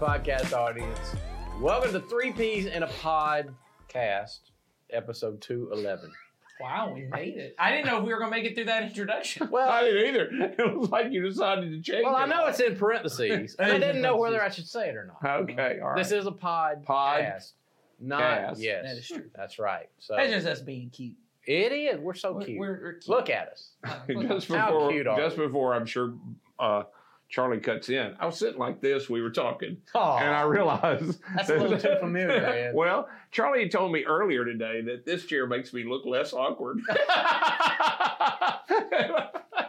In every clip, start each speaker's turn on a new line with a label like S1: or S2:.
S1: podcast audience. Welcome to Three Peas in a Podcast, episode 211.
S2: Wow, we made it. I didn't know if we were going to make it through that introduction.
S1: Well,
S3: I didn't either. It was like you decided to change
S1: well, I
S3: it.
S1: know it's in parentheses. I didn't know whether I should say it or not.
S3: Okay, all right.
S1: This is a pod
S3: Pod-
S1: cast, not
S3: cast.
S1: yes.
S2: That is true.
S1: That's right. So
S2: That's just us being cute.
S1: it is. We're so
S2: We're-
S1: cute.
S2: We're, we're cute.
S1: Look at us.
S2: Uh,
S3: just
S1: How
S3: before,
S1: cute are
S3: just
S1: we?
S3: before I'm sure uh, Charlie cuts in, I was sitting like this. We were talking,
S1: Oh,
S3: and I realized
S1: That's a little too familiar,
S3: well, Charlie had told me earlier today that this chair makes me look less awkward. I-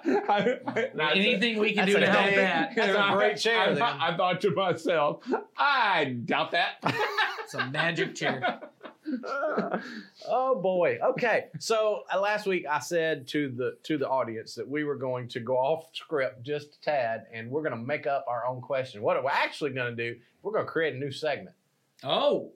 S3: I
S2: Anything we can do to help that.
S1: That's a great chair,
S3: I. I thought to myself, I doubt that.
S2: It's a magic chair.
S1: oh boy. Okay. So uh, last week I said to the to the audience that we were going to go off script just a tad, and we're going to make up our own question. What are we're actually going to do? We're going to create a new segment.
S2: Oh.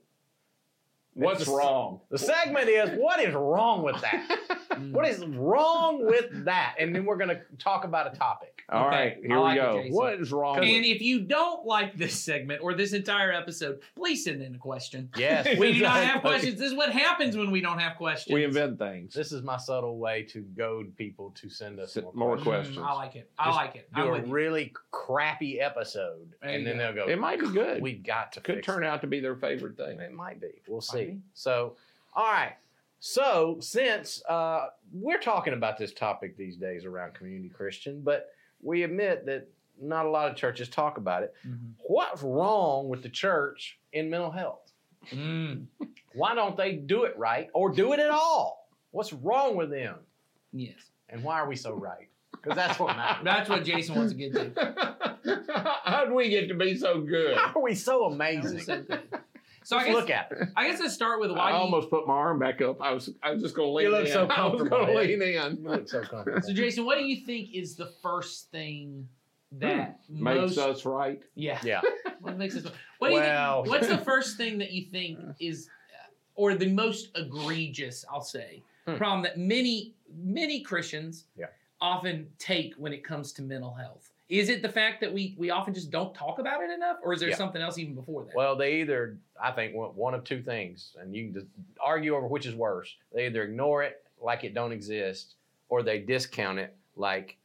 S3: What's
S1: It's
S3: wrong?
S1: The segment is what is wrong with that? what is wrong with that? And then we're going to talk about a topic.
S3: All
S2: Okay,
S3: right, here
S2: I
S3: we
S2: it,
S3: go.
S2: Jason.
S3: What is wrong?
S2: And
S3: with
S2: if you don't like this segment or this entire episode, please send in a question.
S1: Yes.
S2: We do not have questions. This is what happens when we don't have questions.
S3: we invent things.
S1: This is my subtle way to goad people to send us
S3: Send
S1: more,
S3: more
S1: questions.
S2: Mm,
S3: questions.
S2: I like it. I
S1: Just
S2: like it.
S1: Do
S2: I'm
S1: a
S2: with you.
S1: really crappy episode,
S2: There
S1: and then
S2: go.
S1: they'll go.
S3: It might be good.
S1: We've got to
S3: Could
S1: fix
S3: turn
S1: it.
S3: out to be their favorite thing.
S1: It might be. We'll
S2: Might
S1: see. So, all right. So, since uh, we're talking about this topic these days around community Christian, but we admit that not a lot of churches talk about it.
S2: Mhm.
S1: What's wrong with the church in mental health?
S2: Mm,
S1: Why don't they do it right or do it at all? What's wrong with them?
S2: yes.
S1: And why are we so right? Because that's what matters.
S2: That's what Jason wants to get to.
S3: How do we get to be so good?
S1: How are we so amazing?
S2: So I guess,
S1: look at it.
S2: I guess let's start with why
S3: I
S2: do you,
S3: almost put my arm back up. I was I was just going to lean
S1: You look
S3: in.
S1: so
S3: I was going to lean in.
S1: You look so comfortable.
S2: So, Jason, what do you think is the first thing that
S3: Makes
S2: most?
S3: us right.
S2: yeah.
S1: Yeah.
S2: What makes us? What do you
S1: Well-
S2: think? What's the first thing that you think is, uh, or the most egregious? I'll say
S1: Hmm.
S2: problem that many many Christians
S1: Yeah.
S2: often take when it comes to mental health. Is it the fact that we we often just don't talk about it enough, or is there
S1: Yeah.
S2: something else even before that?
S1: Well, they either, I think, one one of two things, and you can just argue over which is worse. They either ignore it like it don't exist, or they discount it like,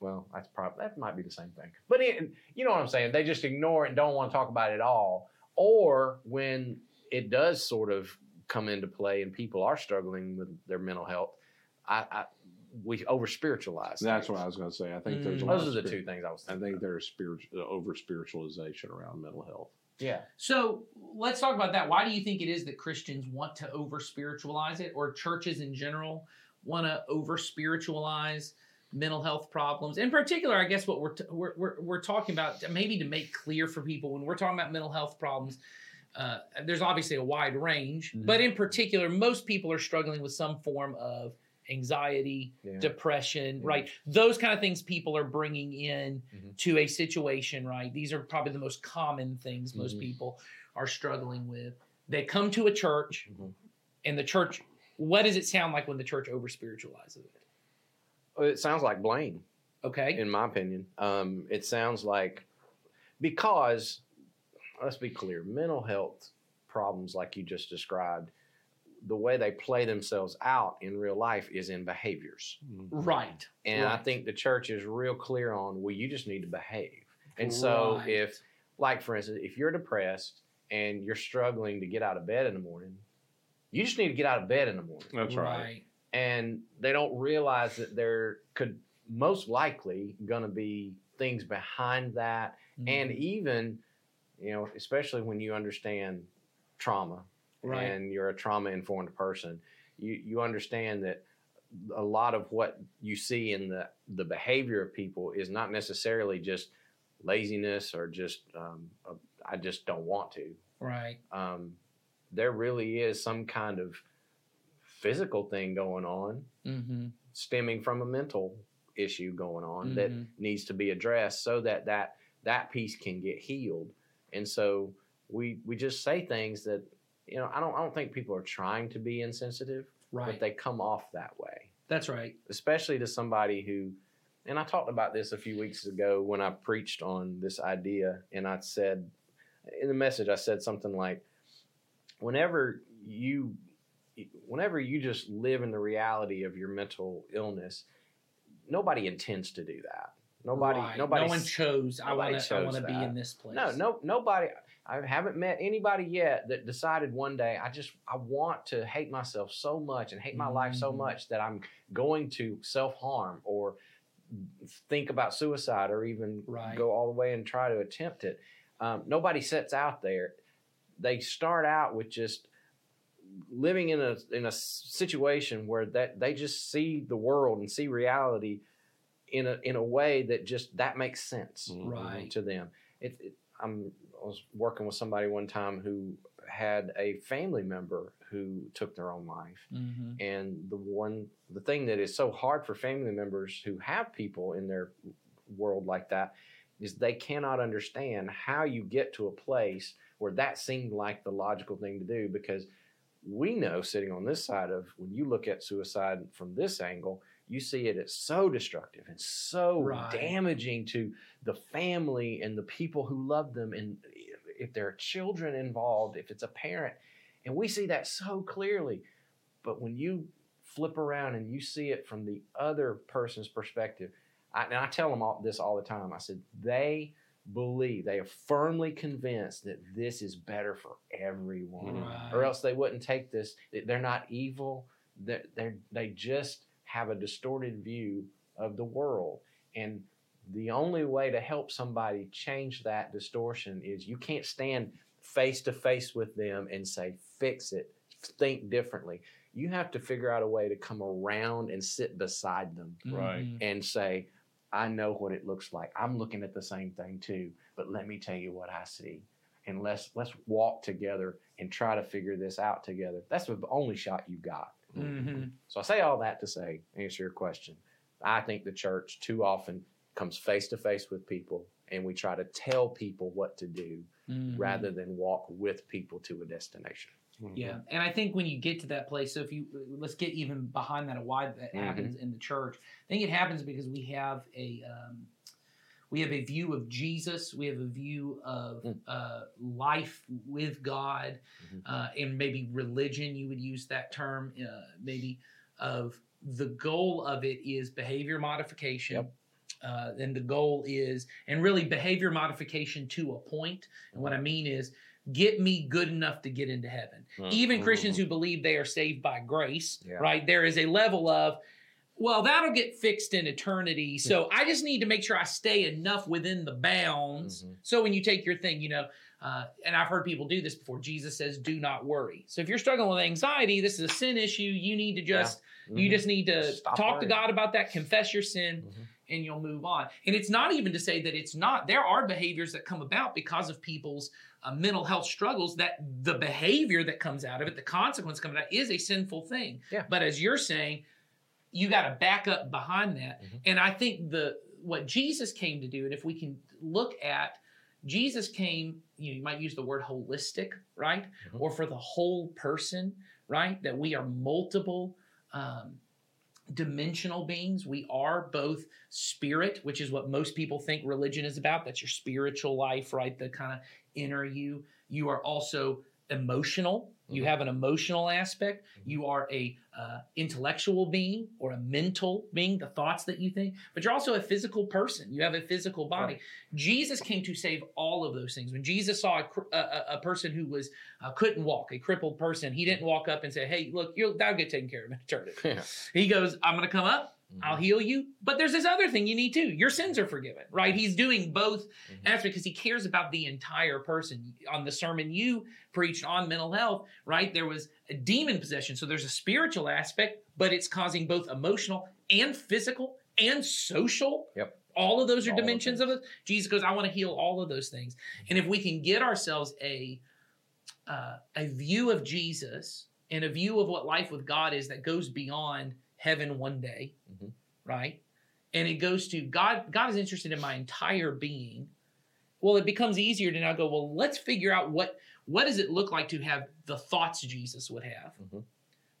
S1: well, that's probably that might be the same thing. But it, you know what I'm saying? They just ignore it and don't want to talk about it at all. Or when it does sort of come into play and people are struggling with their mental health, I, I we over spiritualize.
S3: That's what I was going to say. I think there's a
S2: Mm.
S3: lot
S1: Those are the
S3: spir-
S1: two things I was
S3: I think there's spiritual over spiritualization around mental health.
S1: yeah.
S2: So let's talk about that. Why do you think it is that Christians want to over spiritualize it, or churches in general want to over spiritualize mental health problems? In particular, I guess what we're, t- we're, we're, we're talking about, maybe to make clear for people, when we're talking about mental health problems, uh, there's obviously a wide range,
S1: Mhm.
S2: but in particular, most people are struggling with some form of anxiety,
S1: Yeah.
S2: depression,
S1: Yeah.
S2: right? Those kind of things people are bringing in
S1: Mhm.
S2: to a situation, right? These are probably the most common things most
S1: Mhm.
S2: people are struggling with. They come to a church,
S1: Mhm.
S2: and the church, what does it sound like when the church over spiritualizes it?
S1: It sounds like blame.
S2: Okay.
S1: in my opinion. Um, it sounds like because let's be clear, mental health problems like you just described, the way they play themselves out in real life is in behaviors.
S2: Right.
S1: And I think the church is real clear on well, you just need to behave. And so
S2: Right.
S1: if like for instance, if you're depressed and you're struggling to get out of bed in the morning, you just need to get out of bed in the morning
S3: That's right.
S1: and they don't realize that there could most likely going to be things behind that
S2: Mm-hmm.
S1: and even you know especially when you understand trauma
S2: Right.
S1: and you're a trauma informed person you you understand that a lot of what you see in the the behavior of people is not necessarily just laziness or just um, a, I just don't want to
S2: right.
S1: um, there really is some kind of physical thing going on
S2: Mm-hmm.
S1: stemming from a mental issue going on that
S2: Mhm.
S1: needs to be addressed so that that that piece can get healed and so we we just say things that you know i don't i don't think people are trying to be insensitive
S2: Right.
S1: but they come off that way
S2: That's right.
S1: especially to somebody who and I talked about this a few weeks ago when I preached on this idea and I said in the message, I said something like, whenever you, whenever you just live in the reality of your mental illness, nobody intends to do that. Nobody,
S2: Right.
S1: nobody,
S2: no one chose. I
S1: nobody
S2: want to. I want to be in this place.
S1: no, no, nobody. I haven't met anybody yet that decided one day I just I want to hate myself so much and hate my life so
S2: Mhm.
S1: much that I'm going to self harm or think about suicide or even
S2: Right.
S1: go all the way and try to attempt it. Um, nobody sets out there. They start out with just living in a in a situation where that they just see the world and see reality in a in a way that just that makes sense
S3: Mhm.
S2: Right.
S1: to them. It, it, I'm, I was working with somebody one time who had a family member who took their own life,
S2: hmm
S1: and the one the thing that is so hard for family members who have people in their world like that is they cannot understand how you get to a place where that seemed like the logical thing to do because we know sitting on this side of when you look at suicide from this angle you see it as so destructive and so
S2: Right.
S1: damaging to the family and the people who love them and if there are children involved if it's a parent and we see that so clearly but when you flip around and you see it from the other person's perspective, I, and I tell them all, this all the time. I said they believe they are firmly convinced that this is better for everyone,
S2: Right.
S1: or else they wouldn't take this. They're not evil. They're, they're they just have a distorted view of the world, and the only way to help somebody change that distortion is you can't stand face to face with them and say fix it, think differently you have to figure out a way to come around and sit beside them
S3: Right.
S2: Mm-hmm.
S1: and say, I know what it looks like. I'm looking at the same thing too, but let me tell you what I see. And let's let's walk together and try to figure this out together. That's the only shot you've got.
S2: Hmm
S1: So I say all that to say, answer your question. I think the church too often comes face to face with people and we try to tell people what to do
S2: Mm-hmm.
S1: rather than walk with people to a destination.
S2: Yeah, and I think when you get to that place, so if you let's get even behind that, why that
S1: Mhm.
S2: happens in the church. I think it happens because we have a um, we have a view of Jesus, we have a view of
S1: Mm.
S2: uh, life with God,
S1: Mhm.
S2: uh, and maybe religion. You would use that term, uh, maybe of the goal of it is behavior modification.
S1: Yep.
S2: Uh, and the goal is, and really behavior modification to a point. And what I mean is, get me good enough to get into heaven.
S1: Mm.
S2: Even Christians who believe they are saved by grace,
S1: Yeah.
S2: right? There is a level of, well, that'll get fixed in eternity. So I just need to make sure I stay enough within the bounds.
S1: Mhm.
S2: So when you take your thing, you know, uh, and I've heard people do this before. Jesus says, "Do not worry." So if you're struggling with anxiety, this is a sin issue. You need to just you
S1: Mhm.
S2: just need to
S1: Stop
S2: talk to. God about that, confess your sin,
S1: Mhm.
S2: and you'll move on. And it's not even to say that it's not. There are behaviors that come about because of people's uh, mental health struggles. That the behavior that comes out of it, the consequence coming out, is a sinful thing.
S1: Yeah.
S2: But as you're saying, you got to back up behind that.
S1: Mhm.
S2: And I think the what Jesus came to do, and if we can look at Jesus came, you, know, you might use the word holistic, right?
S1: Mhm.
S2: Or for the whole person, right? That we are multiple um, dimensional beings. We are both spirit, which is what most people think religion is about. That's your spiritual life, right? The kind of inner you. You are also emotional. You
S1: Mhm.
S2: have an emotional aspect.
S1: Mhm.
S2: You are a uh, intellectual being or a mental being, the thoughts that you think. But you're also a physical person. You have a physical body.
S1: Right.
S2: Jesus came to save all of those things. When Jesus saw a, a, a- a person who was uh, couldn't walk, a crippled person, he didn't walk up and say, "Hey, look, you'll that'll get taken care of in eternity."
S1: Yeah.
S2: He goes, "I'm going to come up.
S1: Mhm.
S2: I'll heal you. But there's this other thing you need too. Your sins are forgiven, right? He's doing both
S1: Mhm.
S2: aspects because he cares about the entire person. On the sermon you preached on mental health, right? There was a demon possession. So there's a spiritual aspect, but it's causing both emotional and physical and social.
S1: Yep.
S2: All of those are
S1: All
S2: dimensions of it. Jesus goes, I want to heal all of those things. And if we can get ourselves a uh, a view of Jesus and a view of what life with God is that goes beyond heaven one day,
S1: Mhm.
S2: right? And it goes to God. God is interested in my entire being. Well, it becomes easier to now go. Well, let's figure out what what does it look like to have the thoughts Jesus would have,
S1: Mhm.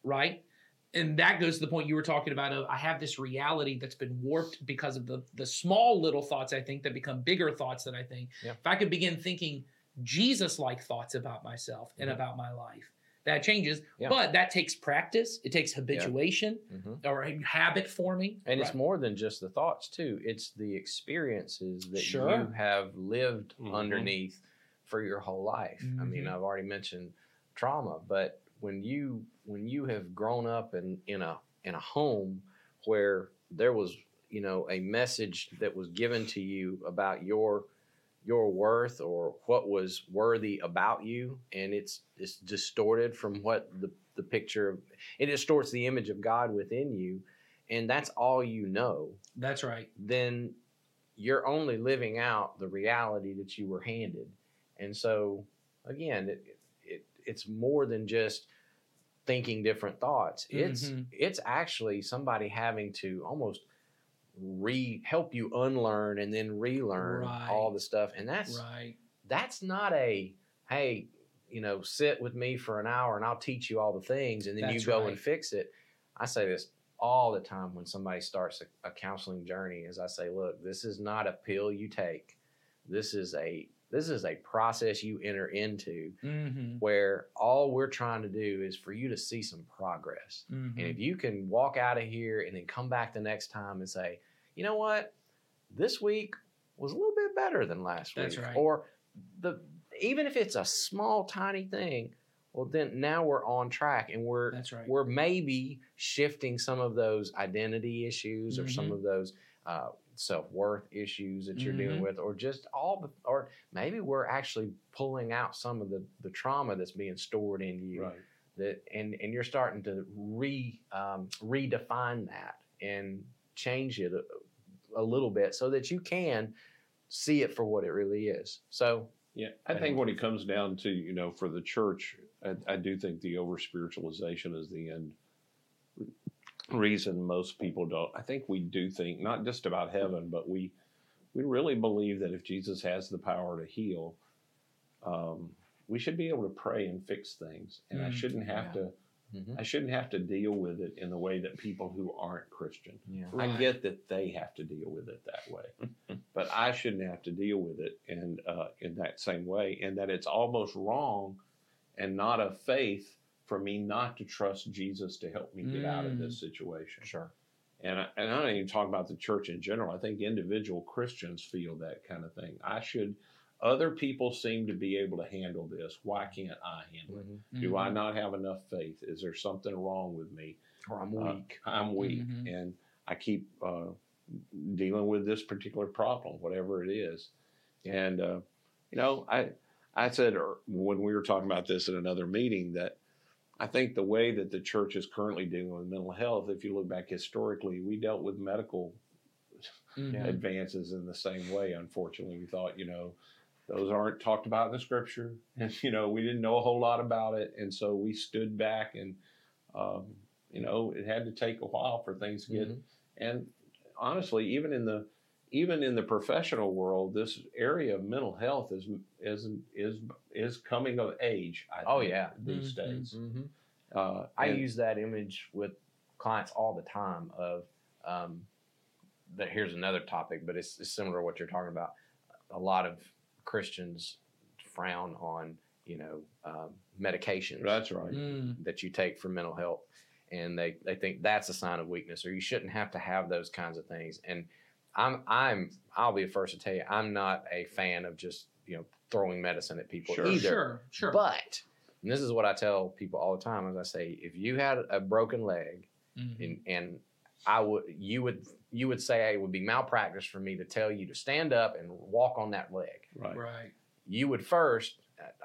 S2: right? And that goes to the point you were talking about of I have this reality that's been warped because of the the small little thoughts I think that become bigger thoughts that I think.
S1: Yeah.
S2: If I could begin thinking Jesus like thoughts about myself and
S1: Mhm.
S2: about my life. That changes,
S1: Yeah.
S2: but that takes practice. It takes habituation
S1: Mhm.
S2: or habit forming.
S1: And it's more than just the thoughts too. It's the experiences that
S2: Sure.
S1: you have lived
S3: Mhm.
S1: underneath for your whole life. I mean,
S2: Mhm.
S1: I've already mentioned trauma, but when you when you have grown up in in a in a home where there was, you know, a message that was given to you about your your worth or what was worthy about you and it's it's distorted from what the the picture of it distorts the image of God within you and that's all you know
S2: That's right.
S1: then you're only living out the reality that you were handed and so again it, it it's more than just thinking different thoughts it's
S2: Mhm.
S1: it's actually somebody having to almost re help you unlearn and then relearn
S2: Right.
S1: all the stuff and that's
S2: Right.
S1: that's not a hey you know sit with me for an hour and i'll teach you all the things and then
S2: That's
S1: you go
S2: right.
S1: and fix it i say this all the time when somebody starts a, a counseling journey is i say look this is not a pill you take this is a this is a process you enter into
S2: Mm-hmm.
S1: where all we're trying to do is for you to see some progress
S2: Mm-hmm.
S1: and if you can walk out of here and then come back the next time and say, you know what, this week was a little bit better than last
S2: That's
S1: week,
S2: right.
S1: or the even if it's a small tiny thing, well then now we're on track and we're
S2: That's right.
S1: we're maybe shifting some of those identity issues or some
S2: Mhm.
S1: of those uh, self worth issues that you're dealing
S2: Mhm.
S1: with, or just all, the, or maybe we're actually pulling out some of the the trauma that's being stored in you
S3: Right.
S1: that and and you're starting to re um, redefine that and change it a, little bit so that you can see it for what it really is. So
S3: Yeah, I think when it comes down to you know for the church, I, I do think the over spiritualization is the end reason most people don't. I think we do think not just about heaven, but we we really believe that if Jesus has the power to heal, um, we should be able to pray and fix things, and I
S2: Mm,
S3: shouldn't have
S1: yeah.
S3: to. I shouldn't have to deal with it in the way that people who aren't Christian.
S1: yeah,
S3: I get that they have to deal with it that way, but I shouldn't have to deal with it in uh, in that same way, and that it's almost wrong and not of faith for me not to trust Jesus to help me get out of this situation.
S1: sure.
S3: And I, and I don't even talk about the church in general. I think individual Christians feel that kind of thing. I should. Other people seem to be able to handle this. Why can't I handle it?
S1: Mhm.
S3: Do I
S2: Mhm.
S3: not have enough faith? Is there something wrong with me?
S1: Or I'm
S3: Uh,
S1: weak.
S3: I'm weak,
S2: Mhm.
S3: and I keep uh, dealing with this particular problem, whatever it is. And uh, you know, I I said er, when we were talking about this at another meeting that I think the way that the church is currently dealing with mental health, if you look back historically, we dealt with medical
S2: Mhm.
S3: advances in the same way. Unfortunately, we thought, you know, those aren't talked about in the scripture, and you know, we didn't know a whole lot about it, and so we stood back, and um, you know, it had to take a while for things to get.
S1: Mhm.
S3: And honestly, even in the even in the professional world, this area of mental health is is is is coming of age. I
S1: Oh,
S3: think,
S1: yeah.
S3: these
S2: Mhm.
S3: days.
S1: Mhm.
S3: Uh,
S1: I
S3: and-
S1: use that image with clients all the time. Of um, that here's another topic, but it's, it's similar to what you're talking about. A lot of Christians frown on you know um, medications.
S3: That's right.
S2: Mm.
S1: that you take for mental health and they, they think that's a sign of weakness or you shouldn't have to have those kinds of things and i'm i'm i'll be the first to tell you i'm not a fan of just you know throwing medicine at people
S3: Sure.
S1: either
S2: Sure. Sure.
S1: but and this is what i tell people all the time as i say if you had a broken leg
S2: Mhm.
S1: and, and i would you would you would say it would be malpractice for me to tell you to stand up and walk on that leg
S3: Right.
S2: Right.
S1: you would first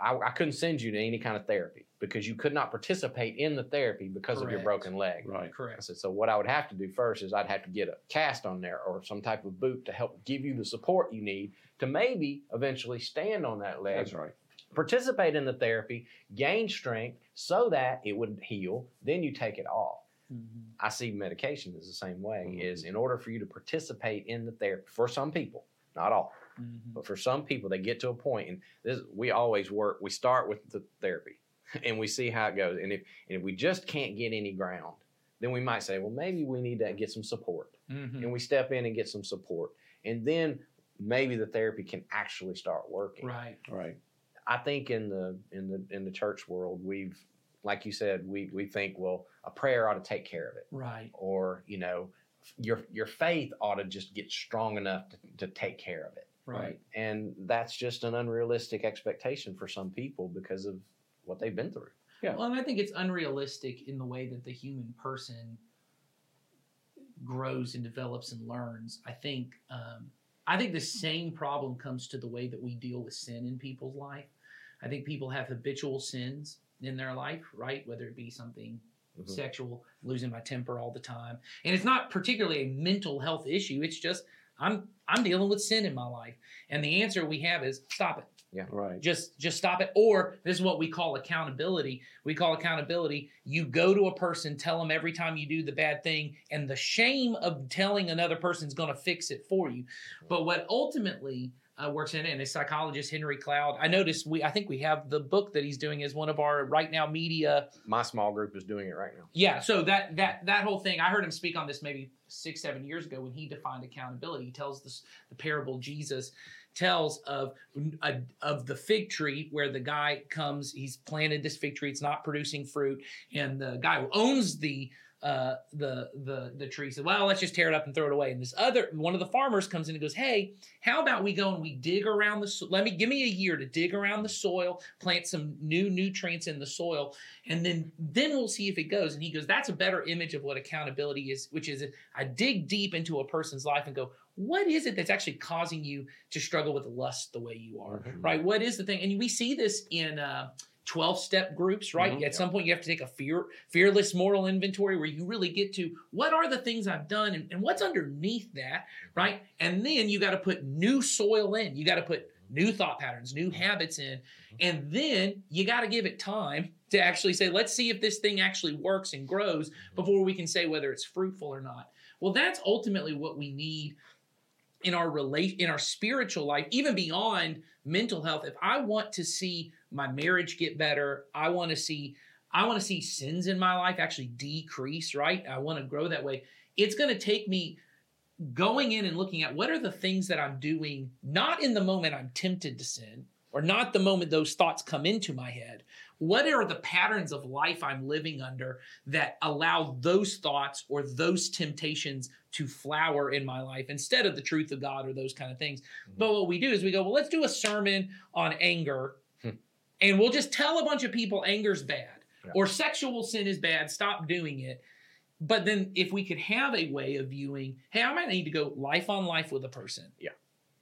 S1: I, I couldn't send you to any kind of therapy because you could not participate in the therapy because of your broken leg.
S3: Right.
S1: I
S2: Correct.
S1: said, so what I would have to do first is I'd have to get a cast on there or some type of boot to help give you the support you need to maybe eventually stand on that leg,
S3: That's right.
S1: participate in the therapy, gain strength so that it would heal. Then you take it off.
S2: Mhm.
S1: I see medication is the same way.
S3: Mhm.
S1: Is in order for you to participate in the therapy for some people, not all,
S2: Mhm.
S1: but for some people, they get to a point, and this we always work. We start with the therapy, and we see how it goes. And if and if we just can't get any ground, then we might say, well, maybe we need to get some support,
S2: Mhm.
S1: and we step in and get some support, and then maybe the therapy can actually start working.
S2: Right.
S3: Right.
S1: I think in the in the in the church world, we've like you said, we we think well, a prayer ought to take care of it,
S2: Right.
S1: or you know, your your faith ought to just get strong enough to, to take care of it,
S2: Right.
S1: And that's just an unrealistic expectation for some people because of what they've been through.
S3: Yeah.
S2: Well, and I think it's unrealistic in the way that the human person grows and develops and learns. I think um, I think the same problem comes to the way that we deal with sin in people's life. I think people have habitual sins in their life, right? Whether it be something
S1: Mhm.
S2: sexual, losing my temper all the time, and it's not particularly a mental health issue. It's just I'm I'm dealing with sin in my life, and the answer we have is stop it Yeah.
S3: Right.
S2: just just stop it or this is what we call accountability we call accountability you go to a person tell them every time you do the bad thing and the shame of telling another person's going to fix it for you but what ultimately uh, works in it and a psychologist henry cloud i noticed we i think we have the book that he's doing as one of our RightNow Media
S1: My small group is doing it right now.
S2: yeah, so that that that whole thing, I heard him speak on this maybe six, seven years ago when he defined accountability. He tells this the parable Jesus tells of of the fig tree where the guy comes, he's planted this fig tree, it's not producing fruit, and the guy who owns the uh, the the the tree said, "Well, let's just tear it up and throw it away." And this other one of the farmers comes in and goes, "Hey, how about we go and we dig around the so- let me give me a year to dig around the soil, plant some new nutrients in the soil, and then then we'll see if it goes." And he goes, "That's a better image of what accountability is, which is I dig deep into a person's life and go, what is it that's actually causing you to struggle with lust the way you are,
S3: Mhm.
S2: right? What is the thing? And we see this in." Uh, 12 step groups right?
S3: Mhm.
S2: at some point you have to take a fear fearless moral inventory where you really get to what are the things i've done and, and what's underneath that mm-hmm. right? And then you got to put new soil in. You got to put new thought patterns new mm-hmm. habits in. Mm-hmm. And then you got to give it time to actually say let's see if this thing actually works and grows before we can say whether it's fruitful or not. Well that's ultimately what we need in our relate in our spiritual life even beyond mental health. If i want to see my marriage get better i want to see i want to see sins in my life actually decrease right? I want to grow that way. It's going to take me going in and looking at what are the things that i'm doing not in the moment i'm tempted to sin or not the moment those thoughts come into my head what are the patterns of life i'm living under that allow those thoughts or those temptations to flower in my life instead of the truth of God or those kind of things. But what we do is we go, well, let's do a sermon on anger
S1: Hmm.
S2: and we'll just tell a bunch of people anger's bad
S1: Yeah.
S2: or sexual sin is bad, stop doing it. But then if we could have a way of viewing, hey, I might need to go life on life with a person. Yeah.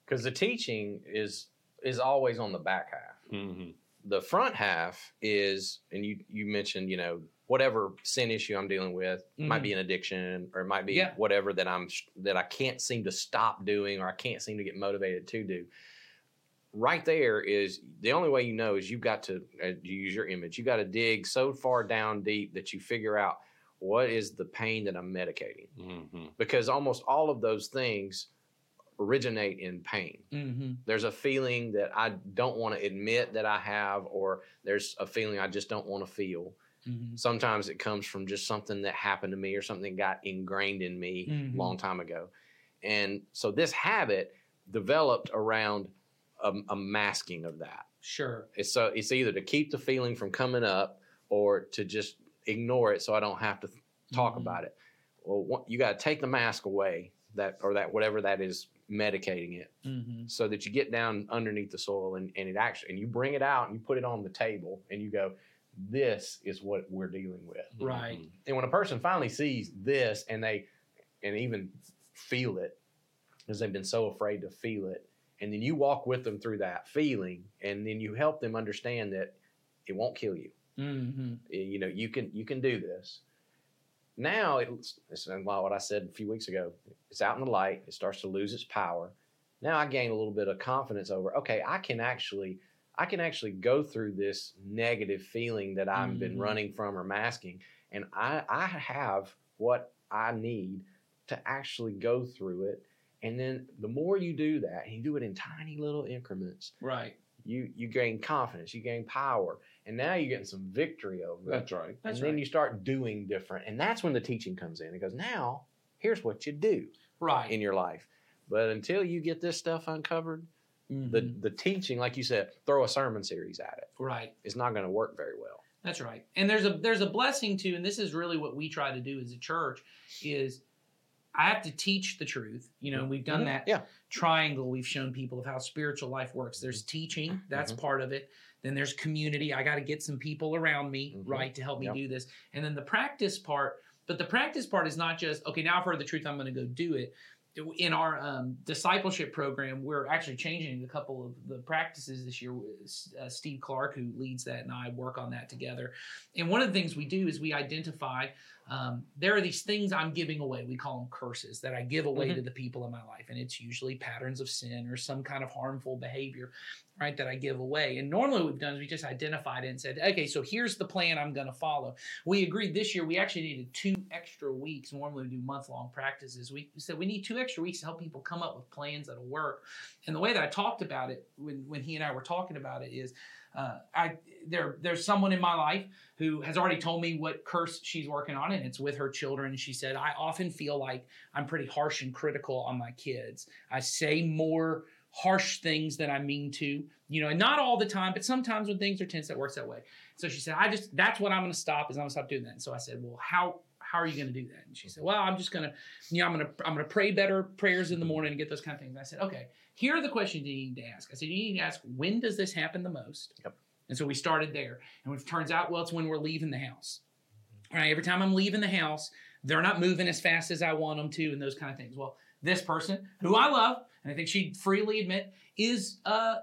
S1: Because the teaching is is always on the back half.
S3: Mhm.
S1: The front half is and you you mentioned you know whatever sin issue i'm dealing with might be an addiction or it might be
S2: Yeah.
S1: whatever that i'm that i can't seem to stop doing or i can't seem to get motivated to do right there is the only way you know is you've got to uh, use your image you got to dig so far down deep that you figure out what is the pain that i'm medicating
S3: Mhm.
S1: because almost all of those things originate in pain
S2: Mm-hmm.
S1: there's a feeling that I don't want to admit that I have, or there's a feeling I just don't want to feel.
S2: Mm-hmm.
S1: Sometimes it comes from just something that happened to me or something got ingrained in me
S2: Mhm.
S1: a long time ago. And so this habit developed around a, a masking of that.
S2: Sure.
S1: It's so it's either to keep the feeling from coming up or to just ignore it so I don't have to talk
S2: Mhm.
S1: about it. Well, you got to take the mask away that or that whatever that is medicating it
S2: Mm-hmm.
S1: so that you get down underneath the soil and, and it actually and you bring it out and you put it on the table and you go this is what we're dealing with
S2: Right.
S1: and when a person finally sees this and they and even feel it because they've been so afraid to feel it and then you walk with them through that feeling and then you help them understand that it won't kill you
S2: Mm-hmm.
S1: you know you can you can do this now it's, it's what i said a few weeks ago it's out in the light it starts to lose its power now i gain a little bit of confidence over okay i can actually i can actually go through this negative feeling that i've been
S2: Mhm.
S1: running from or masking and i i have what i need to actually go through it and then the more you do that and you do it in tiny little increments
S2: Right.
S1: you you gain confidence you gain power and now you're getting some victory over it
S3: That's right.
S2: That's
S1: and then
S2: right.
S1: you start doing different and that's when the teaching comes in it goes now here's what you do
S2: Right.
S1: in your life but until you get this stuff uncovered The
S2: Mhm.
S1: the teaching, like you said, throw a sermon series at it.
S2: right.
S1: It's not going to work very well.
S2: That's right. And there's a there's a blessing too, and this is really what we try to do as a church is I have to teach the truth. You know, we've done
S1: Mhm.
S2: that
S1: Yeah.
S2: triangle we've shown people of how spiritual life works. There's teaching, that's part of it. Then there's community. I got to get some people around me,
S1: Mhm.
S2: right, to help me
S1: Yep.
S2: do this. And then the practice part, but the practice part is not just, okay, now I've heard the truth, I'm going to go do it. In our um, discipleship program, we're actually changing a couple of the practices this year. Uh, Steve Clark, who leads that, and I work on that together. And one of the things we do is we identify um, there are these things I'm giving away. We call them curses that I give away
S1: Mhm.
S2: to the people in my life. And it's usually patterns of sin or some kind of harmful behavior, right, that I give away. And normally what we've done is we just identified it and said, okay, so here's the plan I'm going to follow. We agreed this year we actually needed two extra weeks. Normally we do month long practices. We said we need two extra weeks to help people come up with plans that'll work. And the way that I talked about it when, when he and I were talking about it is, uh, I there there's someone in my life who has already told me what curse she's working on, and it's with her children. She said, I often feel like I'm pretty harsh and critical on my kids. I say more harsh things that I mean to, you know, and not all the time, but sometimes when things are tense, that works that way. So she said, I just that's what I'm going to stop is I'm going to stop doing that. And so I said, well, how how are you going to do that? And she said, well, I'm just going to, you know, I'm going to I'm going to pray better prayers in the morning and get those kind of things. And I said, okay, here are the questions you need to ask. I said, you need to ask when does this happen the most?
S1: Yep.
S2: And so we started there. And it turns out, well, it's when we're leaving the house. right? every time I'm leaving the house, they're not moving as fast as I want them to, and those kind of things. Well, this person, who I love, and I think she'd freely admit, is uh,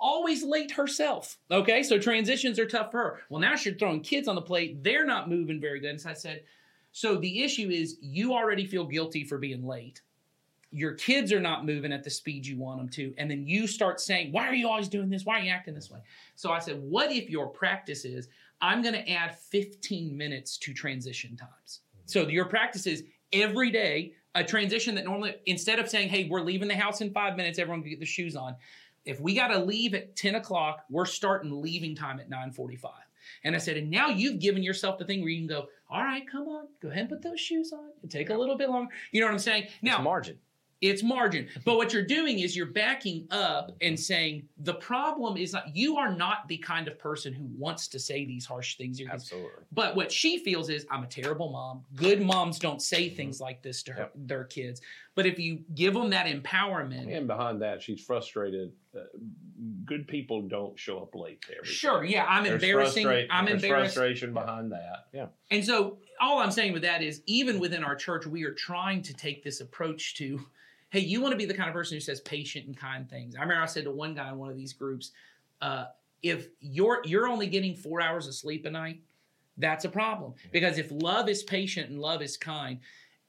S2: always late herself. Okay, so transitions are tough for her. Well, now she's throwing kids on the plate. They're not moving very good. And so I said, so the issue is you already feel guilty for being late. Your kids are not moving at the speed you want them to. And then you start saying, Why are you always doing this? Why are you acting this way? So I said, What if your practice is, I'm going to add 15 minutes to transition times? So your practice is every day a transition that normally, instead of saying, Hey, we're leaving the house in five minutes, everyone can get the shoes on. If we got to leave at 10 o'clock, we're starting leaving time at 945. And I said, and now you've given yourself the thing where you can go, all right, come on, go ahead and put those shoes on. It'll take a little bit longer. You know what I'm saying? Now,
S1: it's margin.
S2: It's margin. But what you're doing is you're backing up and saying the problem is not you are not the kind of person who wants to say these harsh things. to your kids.
S1: Absolutely.
S2: But what she feels is I'm a terrible mom. Good moms don't say things like this to her,
S1: Yep.
S2: their kids. But if you give them that empowerment,
S3: And behind that, she's frustrated. Uh, good people don't show up late There,
S2: sure, yeah, I'm
S3: There's
S2: embarrassing. I'm
S3: there's
S2: embarrassed.
S3: frustration behind that. Yeah.
S2: And so all I'm saying with that is even within our church, we are trying to take this approach to, hey, you want to be the kind of person who says patient and kind things. I remember I said to one guy in one of these groups, uh, if you're you're only getting four hours of sleep a night, that's a problem. Because if love is patient and love is kind,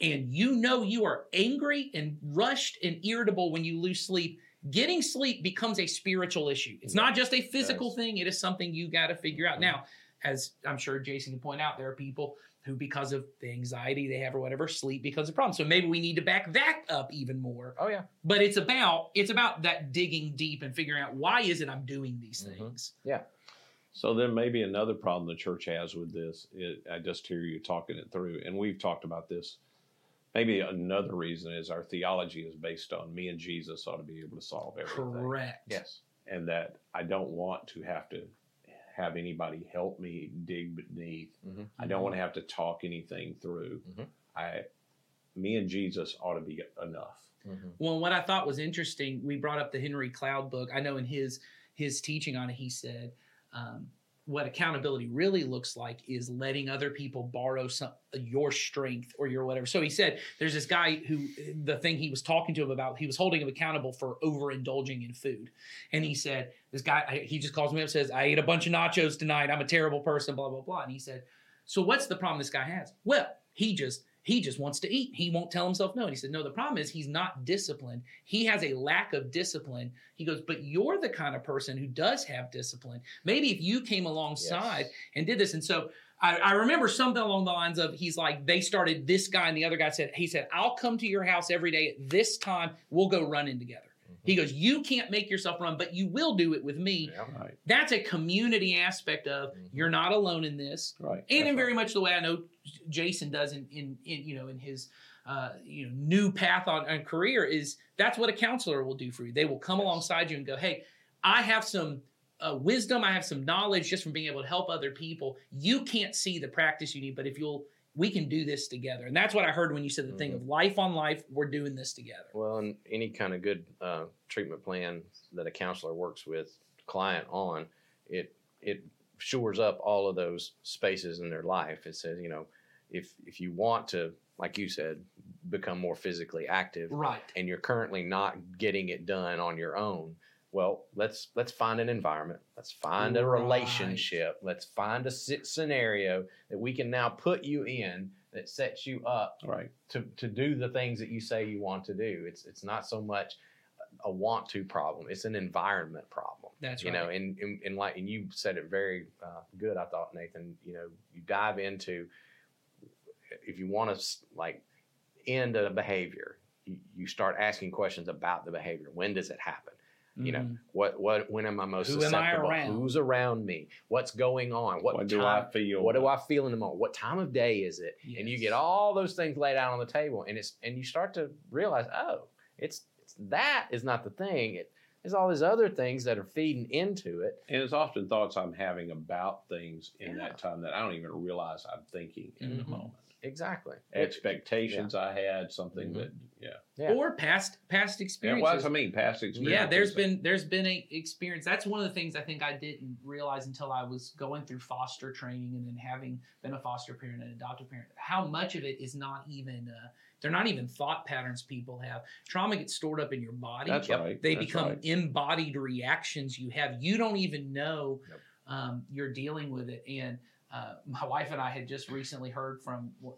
S2: and you know you are angry and rushed and irritable when you lose sleep, getting sleep becomes a spiritual issue. It's not just a physical
S3: Yes.
S2: thing, it is something you got to figure out. Now, as I'm sure Jason can point out, there are people who, because of the anxiety they have or whatever, sleep becomes a problem. So maybe we need to back that up even more.
S1: Oh yeah.
S2: But it's about it's about that digging deep and figuring out why is it I'm doing these
S1: Mhm.
S2: things.
S3: So then maybe another problem the church has with this, is, I just hear you talking it through, and we've talked about this. Maybe another reason is our theology is based on me and Jesus ought to be able to solve everything.
S2: Correct.
S1: Yes.
S3: And that I don't want to have to have anybody help me dig beneath.
S1: Mm-hmm.
S3: I don't want to have to talk anything through.
S1: Mhm.
S3: I, me and Jesus ought to be enough.
S1: Mm-hmm.
S2: Well, what I thought was interesting, we brought up the Henry Cloud book. I know in his his teaching on it, he said um, what accountability really looks like is letting other people borrow some your strength or your whatever. So he said there's this guy who the thing he was talking to him about, he was holding him accountable for overindulging in food, and he said this guy he just calls me up says I ate a bunch of nachos tonight. I'm a terrible person. Blah blah blah. And he said, so what's the problem this guy has? Well, he just he just wants to eat. He won't tell himself no. And he said, No, the problem is he's not disciplined. He has a lack of discipline. He goes, But you're the kind of person who does have discipline. Maybe if you came alongside
S1: Yes.
S2: and did this. And so I, I remember something along the lines of he's like, they started this guy and the other guy said, he said, I'll come to your house every day at this time. We'll go running together. He goes, You can't make yourself run, but you will do it with me.
S1: Yeah.
S3: Right.
S2: That's a community aspect of
S1: Mhm.
S2: you're not alone in this.
S3: Right.
S2: And
S3: That's
S2: in very
S3: right.
S2: much the way I know Jason does in, in, in you know, in his uh, you know, new path on, on career is that's what a counselor will do for you. They will come
S1: Yes.
S2: alongside you and go, Hey, I have some uh, wisdom, I have some knowledge just from being able to help other people. You can't see the practice you need, but if you'll, we can do this together. And that's what I heard when you said the thing of life on life. We're doing this together.
S1: Well, and any kind of good uh, treatment plan that a counselor works with client on, it it shores up all of those spaces in their life. It says, you know, if if you want to, like you said, become more physically active,
S2: Right.
S1: and you're currently not getting it done on your own, well, let's let's find an environment. Let's find a
S2: Right.
S1: relationship. Let's find a sit scenario that we can now put you in that sets you up
S3: Right.
S1: to, to do the things that you say you want to do. It's it's not so much a want to problem. It's an environment problem.
S2: That's
S1: you
S2: right.
S1: know, and, and and like and you said it very uh, good. I thought Nathan. You know, you dive into if you want to like end a behavior, you, you start asking questions about the behavior. When does it happen? You know,
S2: Mhm.
S1: what what when am I most
S2: Who am I
S1: susceptible?
S2: around?
S1: Who's around me? What's going on? What,
S3: What, do I feel?
S1: what do I feel in the moment? What time of day is it? And you get all those things laid out on the table, and it's and you start to realize, oh, it's, it's that is not the thing. It, there's all these other things that are feeding into it.
S3: And it's often thoughts I'm having about things in
S1: Yeah.
S3: that time that I don't even realize I'm thinking in
S2: Mhm.
S3: the moment.
S1: Exactly.
S3: Expectations I had, something
S1: Mhm.
S3: that, yeah.
S1: Yeah.
S2: Or past past
S3: Yeah,
S2: experiences.
S3: well, that's what I mean, past experiences.
S2: Yeah, there's been there's been a experience. That's one of the things I think I didn't realize until I was going through foster training and then having been a foster parent and adoptive parent. How much of it is not even uh, they're not even thought patterns people have. Trauma gets stored up in your body.
S3: That's
S1: Yep.
S3: right.
S2: they
S3: that's
S2: become
S3: right.
S2: embodied reactions you have. You don't even know
S1: Yep.
S2: um, you're dealing with it. And uh, my wife and I had just recently heard from uh,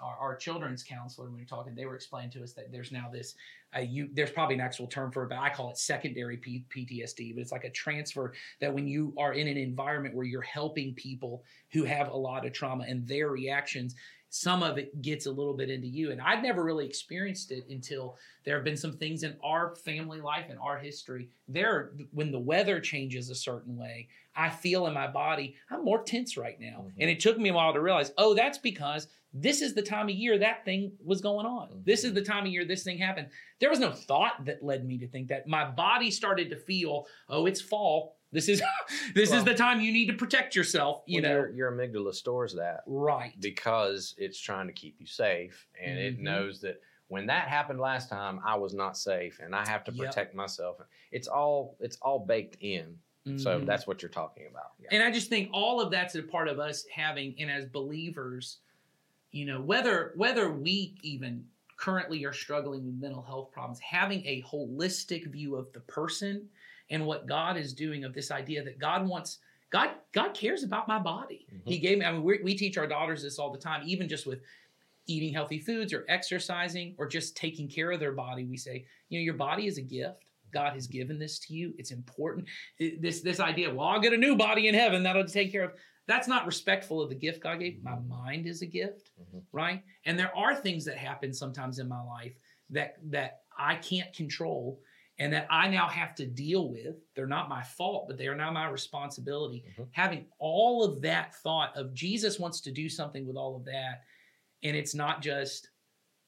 S2: our, our children's counselor when we were talking. They were explaining to us that there's now this. Uh, you there's probably an actual term for it, but I call it secondary P- PTSD. But it's like a transfer that when you are in an environment where you're helping people who have a lot of trauma and their reactions, some of it gets a little bit into you. And I've never really experienced it until there have been some things in our family life and our history. There, when the weather changes a certain way, I feel in my body, I'm more tense right now.
S1: Mhm.
S2: And it took me a while to realize, oh, that's because this is the time of year that thing was going on. This is the time of year this thing happened. There was no thought that led me to think that. My body started to feel, oh, it's fall. This is this is the time you need to protect yourself. You
S1: Well,
S2: know,
S1: your, your amygdala stores that
S2: right?
S1: because it's trying to keep you safe, and it
S2: Mhm.
S1: knows that when that happened last time, I was not safe, and I have to
S2: Yep.
S1: protect myself. It's all it's all baked in. So
S2: Mhm.
S1: that's what you're talking about. Yeah.
S2: And I just think all of that's a part of us having, and as believers, you know, whether whether we even currently are struggling with mental health problems, having a holistic view of the person and what God is doing of this idea that God wants God God cares about my body.
S1: Mhm.
S2: He gave me. I mean, we we teach our daughters this all the time, even just with eating healthy foods or exercising or just taking care of their body. We say, you know, your body is a gift. God has given this to you. It's important. This this idea, well, I'll get a new body in heaven that'll take care of. That's not respectful of the gift God gave. My mind is a gift,
S1: Mhm.
S2: right? And there are things that happen sometimes in my life that that I can't control and that I now have to deal with. They're not my fault, but they are now my responsibility.
S1: Mhm.
S2: Having all of that thought of Jesus wants to do something with all of that, and it's not just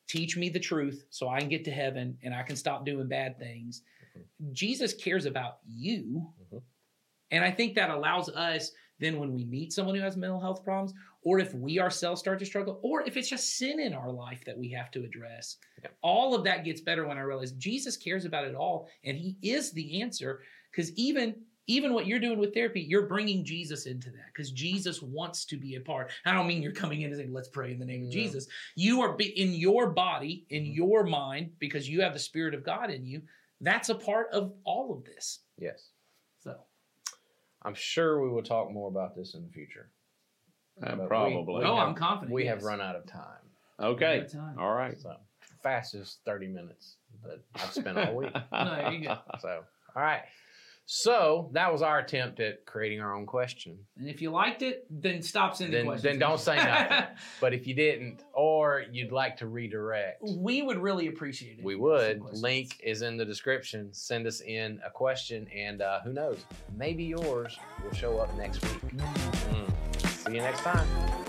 S2: teach me the truth so I can get to heaven and I can stop doing bad things. Jesus cares about you.
S1: Mhm.
S2: And I think that allows us then when we meet someone who has mental health problems, or if we ourselves start to struggle, or if it's just sin in our life that we have to address,
S1: Yeah.
S2: all of that gets better when I realize Jesus cares about it all and he is the answer. Because even even what you're doing with therapy, you're bringing Jesus into that because Jesus wants to be a part. I don't mean you're coming in and saying, let's pray in the name of
S1: No.
S2: Jesus. You are be, in your body, in
S1: Mhm.
S2: your mind, because you have the Spirit of God in you. That's a part of all of this.
S1: Yes.
S2: So,
S1: I'm sure we will talk more about this in the future.
S3: Uh,
S1: But we-
S3: probably.
S1: we
S2: oh,
S1: have-
S2: I'm confident.
S1: We have run out of time.
S3: okay.
S2: Good time.
S3: All right.
S1: So fastest 30 minutes that I've spent all week.
S2: No, you go.
S1: So, all right. So that was our attempt at creating our own question.
S2: And if you liked it, then stop sending
S1: Then,
S2: questions.
S1: then don't say nothing. but if you didn't, or you'd like to redirect,
S2: we would really appreciate it.
S1: we
S2: if you send
S1: would. Link is in the description. Send us in a question, and uh, who knows? Maybe yours will show up next week. Mm. See you next time.